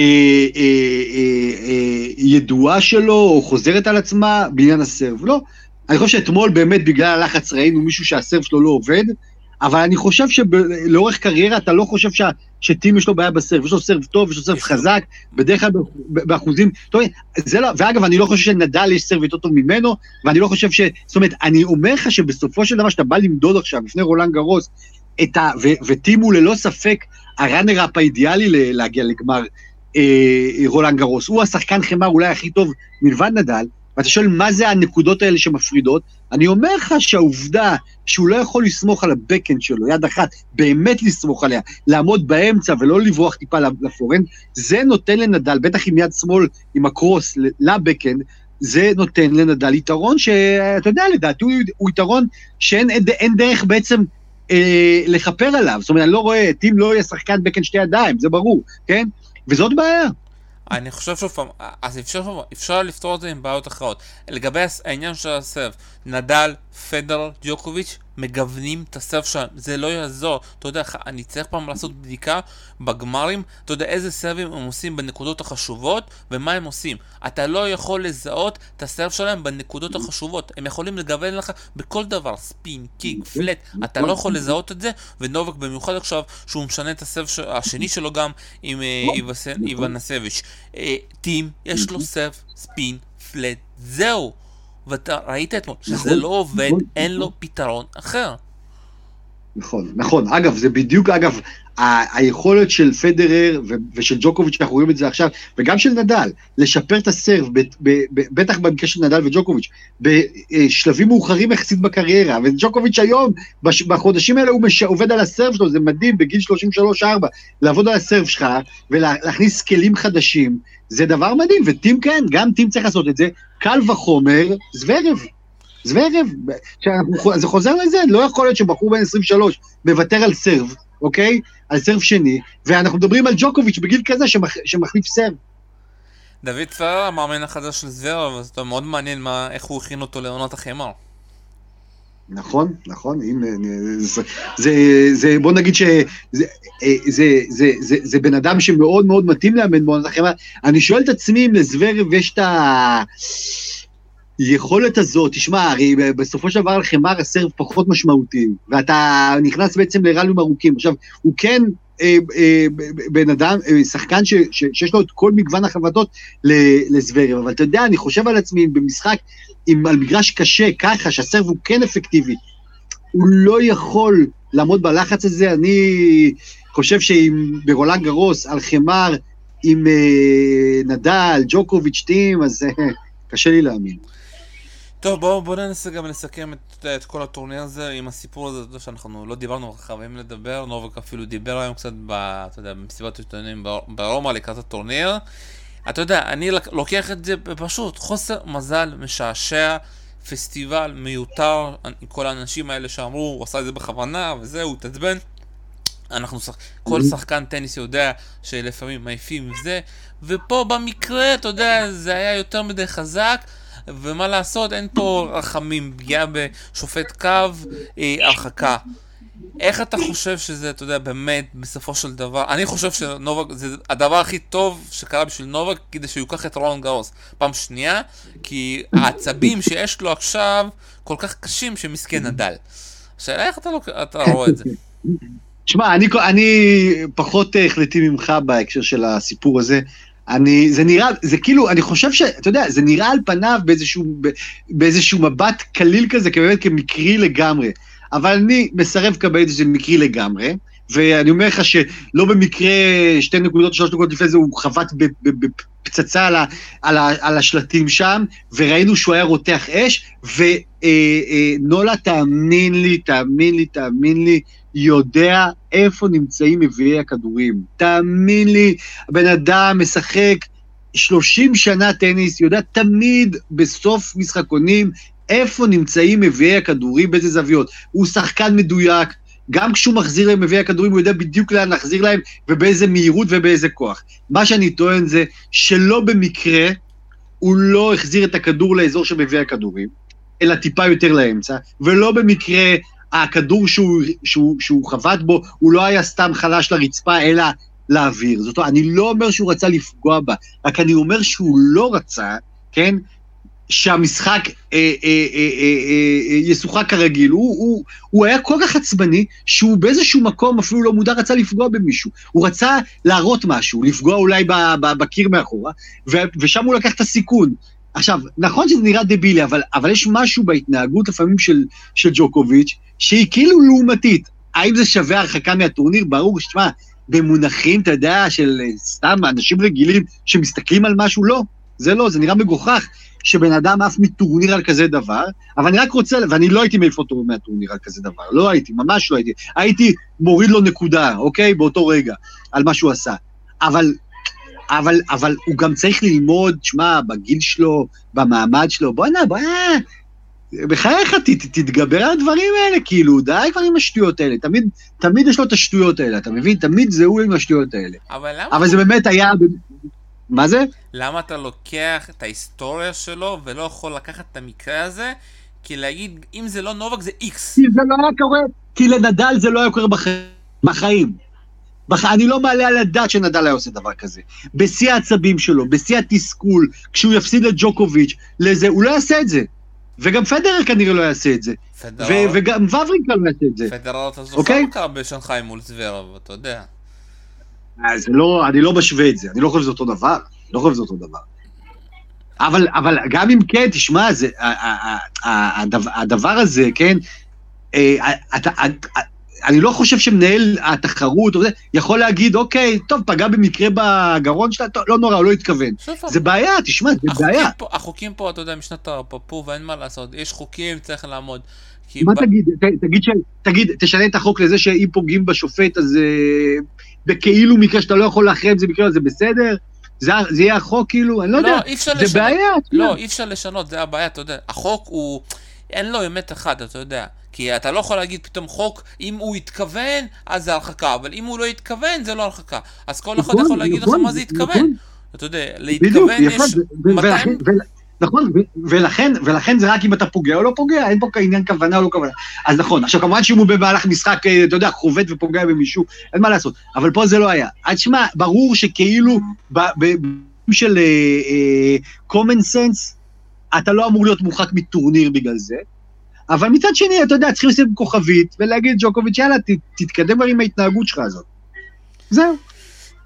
אה, אה, ידועה שלו, או חוזרת על עצמה בעניין הסרב. לא. אני חושב שאתמול באמת בגלל הלחץ ראינו מישהו שה serve שלו לא עובד, אבל אני חושב שלאורך קריירה אתה לא חושב שה, שטים יש לו בעיה ב serve, יש לו serve טוב, יש לו serve חזק, בדרך כלל באחוזים, טוב, זה לא, ואגב, אני לא חושב שנדל יש serve יותר טוב ממנו, ואני לא חושב ש... זאת אומרת, אני אומר לך שבסופו של דבר, שאתה בא למדוד עכשיו, לפני רולנד גרוס, את ה... ו, וטים הוא ללא ספק ה runner-up האידיאלי להגיע לגמר אה, רולנד גרוס. הוא השחקן חימר אולי הכי טוב מלבד נדל, ואתה שואל מה זה הנקודות האלה שמפרידות, אני אומר לך שהעובדה שהוא לא יכול לסמוך על הבקאנד שלו, יד אחת, באמת לסמוך עליה, לעמוד באמצע ולא לברוח טיפה לפורנד, זה נותן לנדל, בטח עם יד שמאל, עם הקרוס לבקאנד, זה נותן לנדל יתרון שאתה יודע, לדעתי הוא, הוא יתרון שאין אין דרך בעצם אה, לכפר עליו. זאת אומרת, אני לא רואה, טים לא יהיה שחקן בקאנד שתי ידיים, זה ברור, כן? וזאת בעיה. אני חושב שוב פעם, אז אפשר, אפשר לפתור את זה עם בעיות אחרות. לגבי העניין של הסרב, נדל, פדר, ג'וקוביץ', מגוונים את הסרף שלהם, זה לא יעזור. אתה יודע, אני צריך פעם לעשות בדיקה בגמרים, אתה יודע איזה סרבים הם עושים בנקודות החשובות ומה הם עושים. אתה לא יכול לזהות את הסרף שלהם בנקודות החשובות. הם יכולים לגוון לך בכל דבר, ספין, קיק, פלט, אתה לא יכול לזהות את זה, ונובק במיוחד עכשיו, שהוא משנה את הסרף השני שלו גם עם אה, איוונסביץ'. אה, טים, יש לו סרף, ספין, פלט, זהו. ואתה ראית אתמול שזה נכון, לא עובד, נכון, אין. לו פתרון אחר. נכון, נכון. אגב, זה בדיוק, אגב, ה- היכולת של פדרר ו- ושל ג'וקוביץ', שאנחנו רואים את זה עכשיו, וגם של נדל, לשפר את הסרב, ב- ב- ב- בטח במקרה של נדל וג'וקוביץ', בשלבים מאוחרים יחסית בקריירה, וג'וקוביץ' היום, בש- בחודשים האלה הוא מש- עובד על הסרב שלו, זה מדהים, בגיל 33-4, לעבוד על הסרב שלך, ולהכניס כלים חדשים, זה דבר מדהים, וטים כן, גם טים צריך לעשות את זה, קל וחומר, זוורב. זוורב, זה חוזר לזה, לא יכול להיות שבחור בן 23 מוותר על סרב, אוקיי? על סרב שני, ואנחנו מדברים על ג'וקוביץ' בגיל כזה שמח, שמחליף סרב. דוד פרר, המאמן החדש של זוורב, אז אתה מאוד מעניין מה, איך הוא הכין אותו לעונת החמר. נכון, נכון, הנה, זה, זה, זה, בוא נגיד שזה זה, זה, זה, זה, זה בן אדם שמאוד מאוד מתאים לאמן בעונת החמר. אני שואל את עצמי אם לזוורב יש את ה... היכולת הזאת, תשמע, הרי בסופו של דבר על חמר הסרב פחות משמעותי, ואתה נכנס בעצם לרלים ארוכים. עכשיו, הוא כן אה, אה, בן אדם, אה, שחקן ש, ש, שיש לו את כל מגוון החבטות לזוורב, אבל אתה יודע, אני חושב על עצמי במשחק, עם, על מגרש קשה, ככה, שהסרב הוא כן אפקטיבי, הוא לא יכול לעמוד בלחץ הזה, אני חושב שאם ברולנד גרוס, על חמר, עם אה, נדל, ג'וקוביץ' טים, אז אה, קשה לי להאמין. טוב, בואו בוא ננסה גם לסכם את, את כל הטורניר הזה עם הסיפור הזה, שאנחנו לא דיברנו, חייבים לדבר, נובק אפילו דיבר היום קצת, ב, אתה יודע, במסיבת עיתונאים ברומא לקראת הטורניר. אתה יודע, אני לוקח את זה פשוט, חוסר מזל משעשע, פסטיבל מיותר, כל האנשים האלה שאמרו, הוא עשה את זה בכוונה, וזהו, הוא התעצבן. אנחנו שח... כל שחקן טניס יודע שלפעמים מעיפים וזה, ופה במקרה, אתה יודע, זה היה יותר מדי חזק. ומה לעשות, אין פה רחמים, פגיעה בשופט קו, אה, הרחקה. איך אתה חושב שזה, אתה יודע, באמת, בסופו של דבר, אני חושב שנובק, זה הדבר הכי טוב שקרה בשביל נובק, כדי שהוא ייקח את רולנד גאוס. פעם שנייה, כי העצבים שיש לו עכשיו כל כך קשים שמסכן נדל. השאלה איך אתה, לא, אתה רואה את זה. שמע, אני, אני פחות החלטי ממך בהקשר של הסיפור הזה. אני, זה נראה, זה כאילו, אני חושב ש, אתה יודע, זה נראה על פניו באיזשהו, באיזשהו מבט קליל כזה, כבאמת כמקרי לגמרי. אבל אני מסרב לקבל את זה מקרי לגמרי, ואני אומר לך שלא במקרה שתי נקודות, שלוש נקודות לפני זה הוא חבט בפצצה על, ה, על, ה, על השלטים שם, וראינו שהוא היה רותח אש, ונולה, אה, אה, תאמין לי, תאמין לי, תאמין לי, יודע איפה נמצאים מביאי הכדורים. תאמין לי, הבן אדם משחק 30 שנה טניס, יודע תמיד בסוף משחקונים איפה נמצאים מביאי הכדורים, באיזה זוויות. הוא שחקן מדויק, גם כשהוא מחזיר להם מביאי הכדורים, הוא יודע בדיוק לאן להחזיר להם ובאיזה מהירות ובאיזה כוח. מה שאני טוען זה שלא במקרה הוא לא החזיר את הכדור לאזור של מביאי הכדורים, אלא טיפה יותר לאמצע, ולא במקרה הכדור שהוא, שהוא, שהוא חבט בו, הוא לא היה סתם חלש לרצפה, אלא לאוויר. זאת אומרת, אני לא אומר שהוא רצה לפגוע בה, רק אני אומר שהוא לא רצה, כן, שהמשחק אה, אה, אה, אה, אה, ישוחק כרגיל. הוא, הוא, הוא היה כל כך עצבני, שהוא באיזשהו מקום אפילו לא מודע רצה לפגוע במישהו. הוא רצה להראות משהו, לפגוע אולי ב, ב, בקיר מאחורה, ו, ושם הוא לקח את הסיכון. עכשיו, נכון שזה נראה דבילי, אבל, אבל יש משהו בהתנהגות לפעמים של, של ג'וקוביץ', שהיא כאילו לעומתית. האם זה שווה הרחקה מהטורניר? ברור, שתשמע, במונחים, אתה יודע, של סתם אנשים רגילים שמסתכלים על משהו, לא. זה לא, זה נראה מגוחך שבן אדם עף מטורניר על כזה דבר, אבל אני רק רוצה, ואני לא הייתי מעיף אותו מהטורניר על כזה דבר, לא הייתי, ממש לא הייתי. הייתי מוריד לו נקודה, אוקיי? באותו רגע, על מה שהוא עשה. אבל, אבל, אבל הוא גם צריך ללמוד, שמע, בגיל שלו, במעמד שלו, בוא'נה, בוא'נה, בחייך, ת, תתגבר על הדברים האלה, כאילו, די כבר עם השטויות האלה. תמיד, תמיד יש לו את השטויות האלה, אתה מבין? תמיד זה הוא עם השטויות האלה. אבל למה? אבל זה באמת היה... מה זה? למה אתה לוקח את ההיסטוריה שלו ולא יכול לקחת את המקרה הזה? כי להגיד, אם זה לא נובק זה איקס. כי זה לא היה קורה, כי לנדל זה לא היה קורה בח... בחיים. בח... אני לא מעלה על הדעת שנדל היה עושה דבר כזה. בשיא העצבים שלו, בשיא התסכול, כשהוא יפסיד לג'וקוביץ', לזה, הוא לא יעשה את זה. וגם פדרר כנראה לא יעשה את זה. פדרר, וגם וברינקה לא יעשה את זה. פדרר אתה זוכר אוקיי? קרה בשנגחאי מול זוורב, אתה יודע. אז זה לא, אני לא משווה את זה, אני לא חושב שזה אותו דבר, לא חושב שזה אותו דבר. אבל, אבל גם אם כן, תשמע, זה, ה- ה- ה- הדבר, הדבר הזה, כן, אה, אתה, אה, אני לא חושב שמנהל התחרות או זה, יכול להגיד, אוקיי, טוב, פגע במקרה בגרון שלה, טוב, לא נורא, הוא לא התכוון. שוב, זה בעיה, תשמע, זה החוקים בעיה. פה, החוקים פה, אתה יודע, משנת הרפפו, ואין מה לעשות, יש חוקים, צריך לעמוד. מה ב- תגיד, ת- תגיד, ש- תגיד, תשנה את החוק לזה שאם פוגעים בשופט, אז אה, בכאילו מקרה שאתה לא יכול להכריע אם זה מקרה, אז זה בסדר? זה, זה יהיה החוק כאילו? אני לא, יודע. אי אפשר זה לשנות. בעיה, יודע. לא, אי אפשר לשנות, זה הבעיה, אתה יודע. החוק הוא... אין לו אמת אחת, אתה יודע. כי אתה לא יכול להגיד פתאום חוק, אם הוא התכוון, אז זה הרחקה, אבל אם הוא לא התכוון, זה לא הרחקה. אז כל אחד נכון, יכול להגיד לך נכון, מה זה התכוון. נכון. אתה יודע, להתכוון יש ו- ו- 200... נכון, ולכן, ולכן זה רק אם אתה פוגע או לא פוגע, אין פה עניין כוונה או לא כוונה. אז נכון, עכשיו כמובן שאם הוא במהלך משחק, אה, אתה יודע, חובט ופוגע במישהו, אין מה לעשות, אבל פה זה לא היה. אז שמע, ברור שכאילו, של אה, אה, common sense, אתה לא אמור להיות מורחק מטורניר בגלל זה, אבל מצד שני, אתה יודע, צריכים לשים כוכבית ולהגיד, ג'וקוביץ', יאללה, ת- תתקדם עם ההתנהגות שלך הזאת. זהו.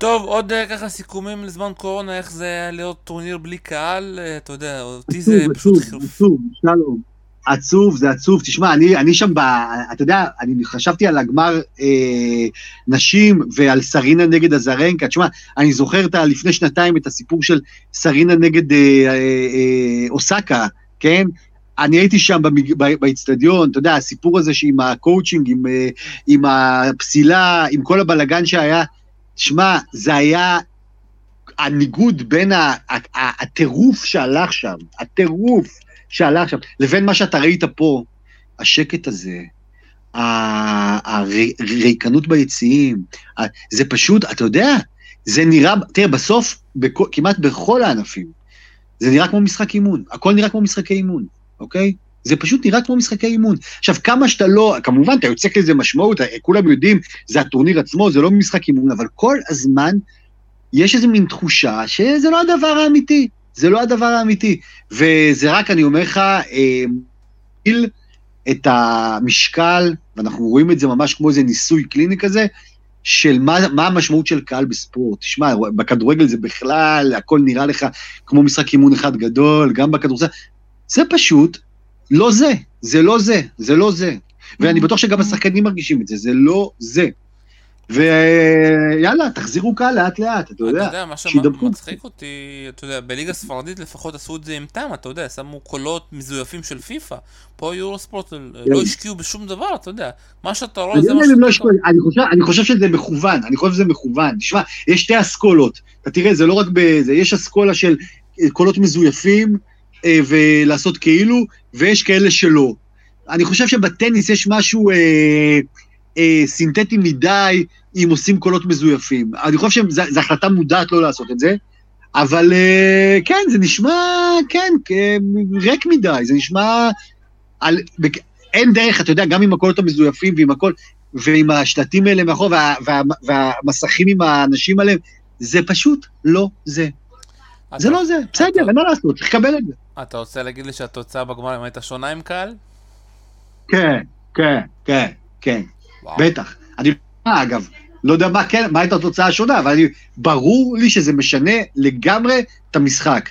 טוב, עוד אה, ככה סיכומים לזמן קורונה, איך זה היה להיות טורניר בלי קהל, אה, אתה יודע, אותי זה עצוב, פשוט עצוב. עצוב, שלום. עצוב, זה עצוב. תשמע, אני, אני שם, ב, אתה יודע, אני חשבתי על הגמר אה, נשים ועל סרינה נגד אזרנקה. תשמע, אני זוכר את, לפני שנתיים את הסיפור של סרינה נגד אה, אה, אה, אוסקה, כן? אני הייתי שם באיצטדיון, אתה יודע, הסיפור הזה שעם הקואוצ'ינג, עם, אה, עם הפסילה, עם כל הבלגן שהיה. תשמע, זה היה הניגוד בין הטירוף שהלך שם, הטירוף שהלך שם, לבין מה שאתה ראית פה, השקט הזה, הריקנות ביציעים, זה פשוט, אתה יודע, זה נראה, תראה, בסוף, בכ- כמעט בכל הענפים, זה נראה כמו משחק אימון, הכל נראה כמו משחקי אימון, אוקיי? זה פשוט נראה כמו משחקי אימון. עכשיו, כמה שאתה לא, כמובן, אתה יוצק לזה משמעות, כולם יודעים, זה הטורניר עצמו, זה לא משחק אימון, אבל כל הזמן יש איזו מין תחושה שזה לא הדבר האמיתי, זה לא הדבר האמיתי. וזה רק, אני אומר לך, אה, מגדיל את המשקל, ואנחנו רואים את זה ממש כמו איזה ניסוי קליני כזה, של מה, מה המשמעות של קהל בספורט. תשמע, בכדורגל זה בכלל, הכל נראה לך כמו משחק אימון אחד גדול, גם בכדורסל. זה פשוט לא זה, זה לא זה, זה לא זה. ואני בטוח שגם השחקנים מרגישים את זה, זה לא זה. ויאללה, תחזירו קהל לאט לאט, אתה אתה יודע. יודע, מה. שמצחיק אותי, אתה יודע, בליגה הספרדית לפחות עשו את זה עם טעם, אתה יודע, שמו קולות מזויפים של פיפא. פה יורו ספורט לא השקיעו בשום דבר, אתה יודע. מה שאתה רואה זה לא מה יודע לא שאתה השקיעו, אני חושב- שזה מכוון, אני חושב שזה מכוון. תשמע, יש שתי אסכולות. אתה תראה, זה לא רק בזה, יש אסכולה של קולות מזויפים ולעשות כאילו, ויש כאלה שלא. אני חושב שבטניס יש משהו אה, אה, סינתטי מדי אם עושים קולות מזויפים. אני חושב שזו החלטה מודעת לא לעשות את זה, אבל אה, כן, זה נשמע, כן, אה, ריק מדי, זה נשמע... על, בק- אין דרך, אתה יודע, גם עם הקולות המזויפים ועם הכל, ועם השלטים האלה מאחור, וה, וה, והמסכים עם האנשים עליהם, זה פשוט לא זה. אתה- זה לא זה, בסדר, אין מה לעשות, צריך לקבל את זה. אתה רוצה להגיד לי שהתוצאה בגמר הייתה שונה עם קהל? כן, כן, כן, כן, וואו. בטח. אני, אגב, לא יודע מה כן, מה הייתה התוצאה השונה, אבל אני, ברור לי שזה משנה לגמרי את המשחק.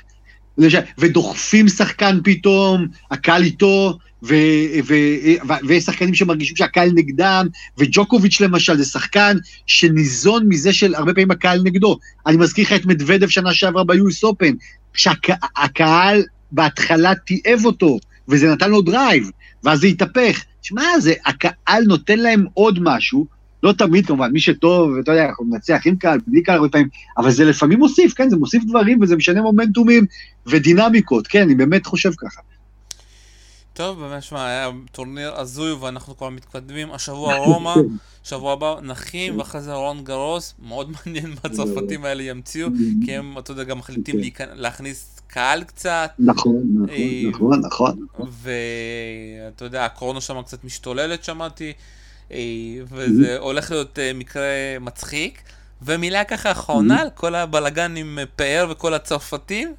ודוחפים שחקן פתאום, הקהל איתו, ויש שחקנים שמרגישים שהקהל נגדם, וג'וקוביץ' למשל זה שחקן שניזון מזה של הרבה פעמים הקהל נגדו. אני מזכיר לך את מדוודב שנה שעברה ב-US Open, שהקהל בהתחלה תיעב אותו, וזה נתן לו drive, ואז זה התהפך. שמע, הקהל נותן להם עוד משהו, לא תמיד כמובן, מי שטוב, אתה יודע, אנחנו מנצח עם קהל, בלי קהל הרבה פעמים, אבל זה לפעמים מוסיף, כן, זה מוסיף דברים וזה משנה מומנטומים ודינמיקות, כן, אני באמת חושב ככה. טוב, באמת, שמע, היה טורניר הזוי ואנחנו כבר מתקדמים. השבוע רומא, שבוע הבא נחים, ואחרי זה רון גרוס. מאוד מעניין מה הצרפתים האלה ימציאו, כי הם, אתה יודע, גם מחליטים להכניס קהל קצת. נכון, נכון, נכון. ואתה יודע, הקורונה שם קצת משתוללת, שמעתי. וזה הולך להיות מקרה מצחיק. ומילה ככה אחרונה על כל הבלגן עם פאר וכל הצרפתים.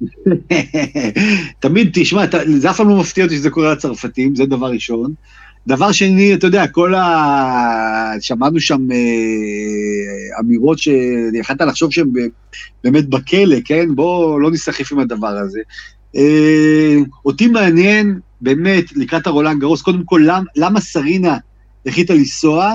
תמיד, תשמע, זה אף פעם לא מפתיע אותי שזה קורה לצרפתים, זה דבר ראשון. דבר שני, אתה יודע, כל ה... שמענו שם אה, אמירות שיכלת לחשוב שהן באמת בכלא, כן? בואו לא נסחף עם הדבר הזה. אה, אותי מעניין, באמת, לקראת הרולנד גרוס, קודם כל, למ, למה סרינה החליטה לנסוע?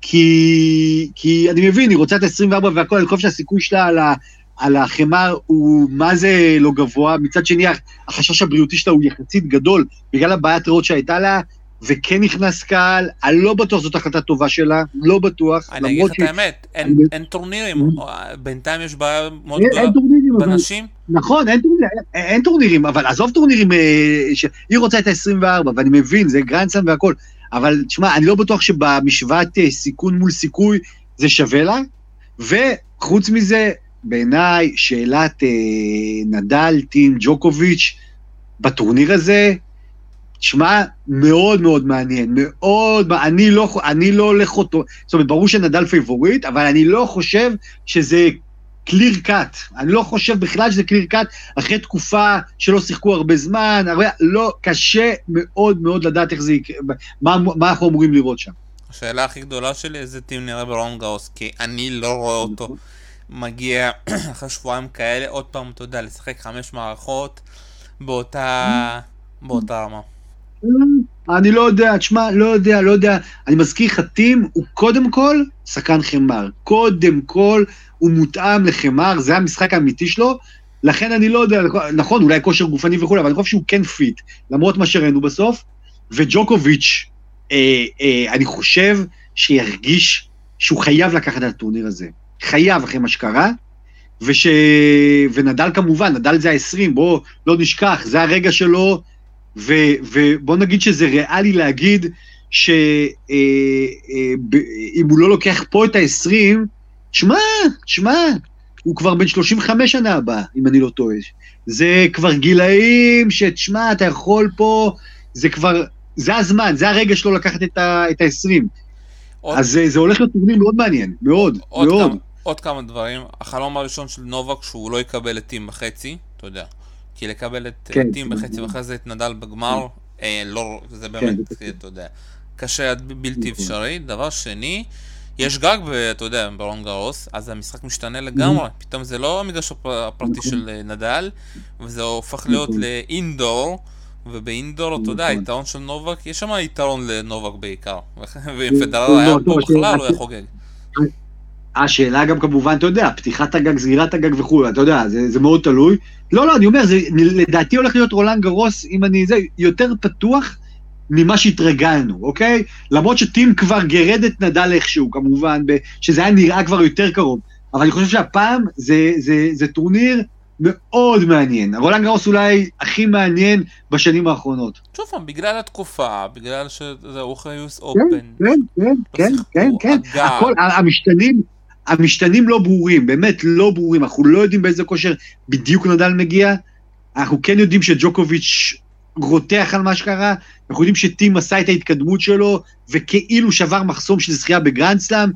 כי, כי אני מבין, היא רוצה את ה-24 והכל, אני חושב שהסיכוי שלה על, ה, על החמר הוא מה זה לא גבוה, מצד שני החשש הבריאותי שלה הוא יחסית גדול, בגלל הבעיית ריאות שהייתה לה, וכן נכנס קהל, אני לא בטוח זאת החלטה טובה שלה, לא בטוח. אני אגיד לך את האמת, אין טורנירים, בינתיים יש בעיה מאוד גדולה בנשים. נכון, אין טורנירים, אבל עזוב טורנירים, אה, היא רוצה את ה-24, ואני מבין, זה גרנדסלאם והכל, אבל תשמע, אני לא בטוח שבמשוואת אה, סיכון מול סיכוי זה שווה לה, וחוץ מזה, בעיניי, שאלת אה, נדל, טים, ג'וקוביץ', בטורניר הזה, תשמע, מאוד מאוד מעניין, מאוד, אני לא, אני לא הולך אותו, זאת אומרת, ברור שנדל favorite, אבל אני לא חושב שזה clear cut. אני לא חושב בכלל שזה clear cut, אחרי תקופה שלא שיחקו הרבה זמן, הרבה, לא, קשה מאוד מאוד לדעת איך זה יקרה, מה, מה אנחנו אמורים לראות שם. השאלה הכי גדולה שלי, איזה טים נראה ברולנד גרוס, כי אני לא רואה אותו. מגיע אחרי שבועיים כאלה, עוד פעם, אתה יודע, לשחק חמש מערכות באותה, באותה רמה. אני לא יודע, תשמע, לא יודע, לא יודע. אני מזכיר לך, טים הוא קודם כל שחקן חימר. קודם כל הוא מותאם לחימר, זה המשחק האמיתי שלו. לכן אני לא יודע, נכון, אולי כושר גופני וכולי, אבל אני חושב שהוא כן fit, למרות מה שראינו בסוף. וג'וקוביץ', אה, אה, אני חושב שירגיש שהוא חייב לקחת את הטורניר הזה. חייב אחרי מה שקרה, וש... ונדל כמובן, נדל זה ה-20, בואו לא נשכח, זה הרגע שלו, ו... ובוא נגיד שזה ריאלי להגיד שאם אה, אה, הוא לא לוקח פה את ה-20, תשמע, תשמע, הוא כבר בן 35 שנה הבאה, אם אני לא טועה. זה כבר גילאים שתשמע, אתה יכול פה, זה כבר, זה הזמן, זה הרגע שלו לקחת את ה-20. עוד... אז זה, זה הולך להיות טורניר מאוד מעניין, מאוד, עוד מאוד. כמה, עוד כמה דברים, החלום הראשון של נובק שהוא לא יקבל את טים בחצי, אתה יודע, כי לקבל את כן, טים כן, בחצי כן. ואחרי זה את נדל בגמר, כן. אה, לא, זה באמת, כן, אתה יודע, קשה עד בלתי נכון. אפשרי. דבר שני, יש גג, אתה יודע, ברון גרוס, אז המשחק משתנה לגמרי, פתאום זה לא המגרש הפרטי נכון. של אה, נדל, וזה הופך להיות נכון. לאינדור. ובאינדור, אתה יודע, היתרון של נובק, יש שם יתרון לנובק בעיקר. ואם פדרר היה פה בכלל, הוא היה חוגג. השאלה גם כמובן, אתה יודע, פתיחת הגג, סגירת הגג וכו', אתה יודע, זה, זה מאוד תלוי. לא, לא, אני אומר, זה לדעתי הולך להיות רולנד גרוס, אם אני זה, יותר פתוח ממה שהתרגלנו, אוקיי? למרות שטים כבר גרד את נדל איכשהו, כמובן, שזה היה נראה כבר יותר קרוב. אבל אני חושב שהפעם זה, זה, זה טורניר מאוד מעניין. רולנד גרוס אולי הכי מעניין בשנים האחרונות. שוב פעם, בגלל התקופה, בגלל שזה אוכיוס אופן. כן, כן, כן, כן, כן. הכל, המשתנים, המשתנים לא ברורים, באמת לא ברורים. אנחנו לא יודעים באיזה כושר בדיוק נדל מגיע. אנחנו כן יודעים שג'וקוביץ' רותח על מה שקרה, אנחנו יודעים שטים עשה את ההתקדמות שלו, וכאילו שבר מחסום של זכייה בגרנד סלאם.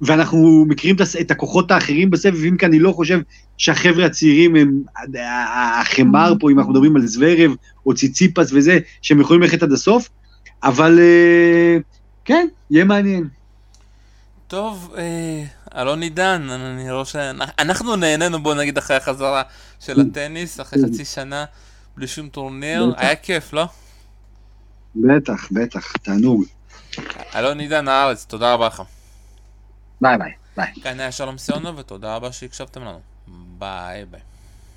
ואנחנו מכירים את הכוחות האחרים בסבב, אם כי אני לא חושב שהחבר'ה הצעירים הם החמר פה, אם אנחנו מדברים על זוורב או ציציפס וזה, שהם יכולים ללכת עד הסוף, אבל אה, כן, יהיה מעניין. טוב, אה, אלון עידן, אני רואה שאנחנו נהנינו, בוא נגיד, אחרי החזרה של הטניס, אחרי חצי שנה בלי שום טורניר, היה כיף, לא? בטח, בטח, תענוג. אלון עידן הארץ, תודה רבה לך. ביי ביי, ביי. כאן היה שלום סיונו, ותודה רבה שהקשבתם לנו. ביי ביי.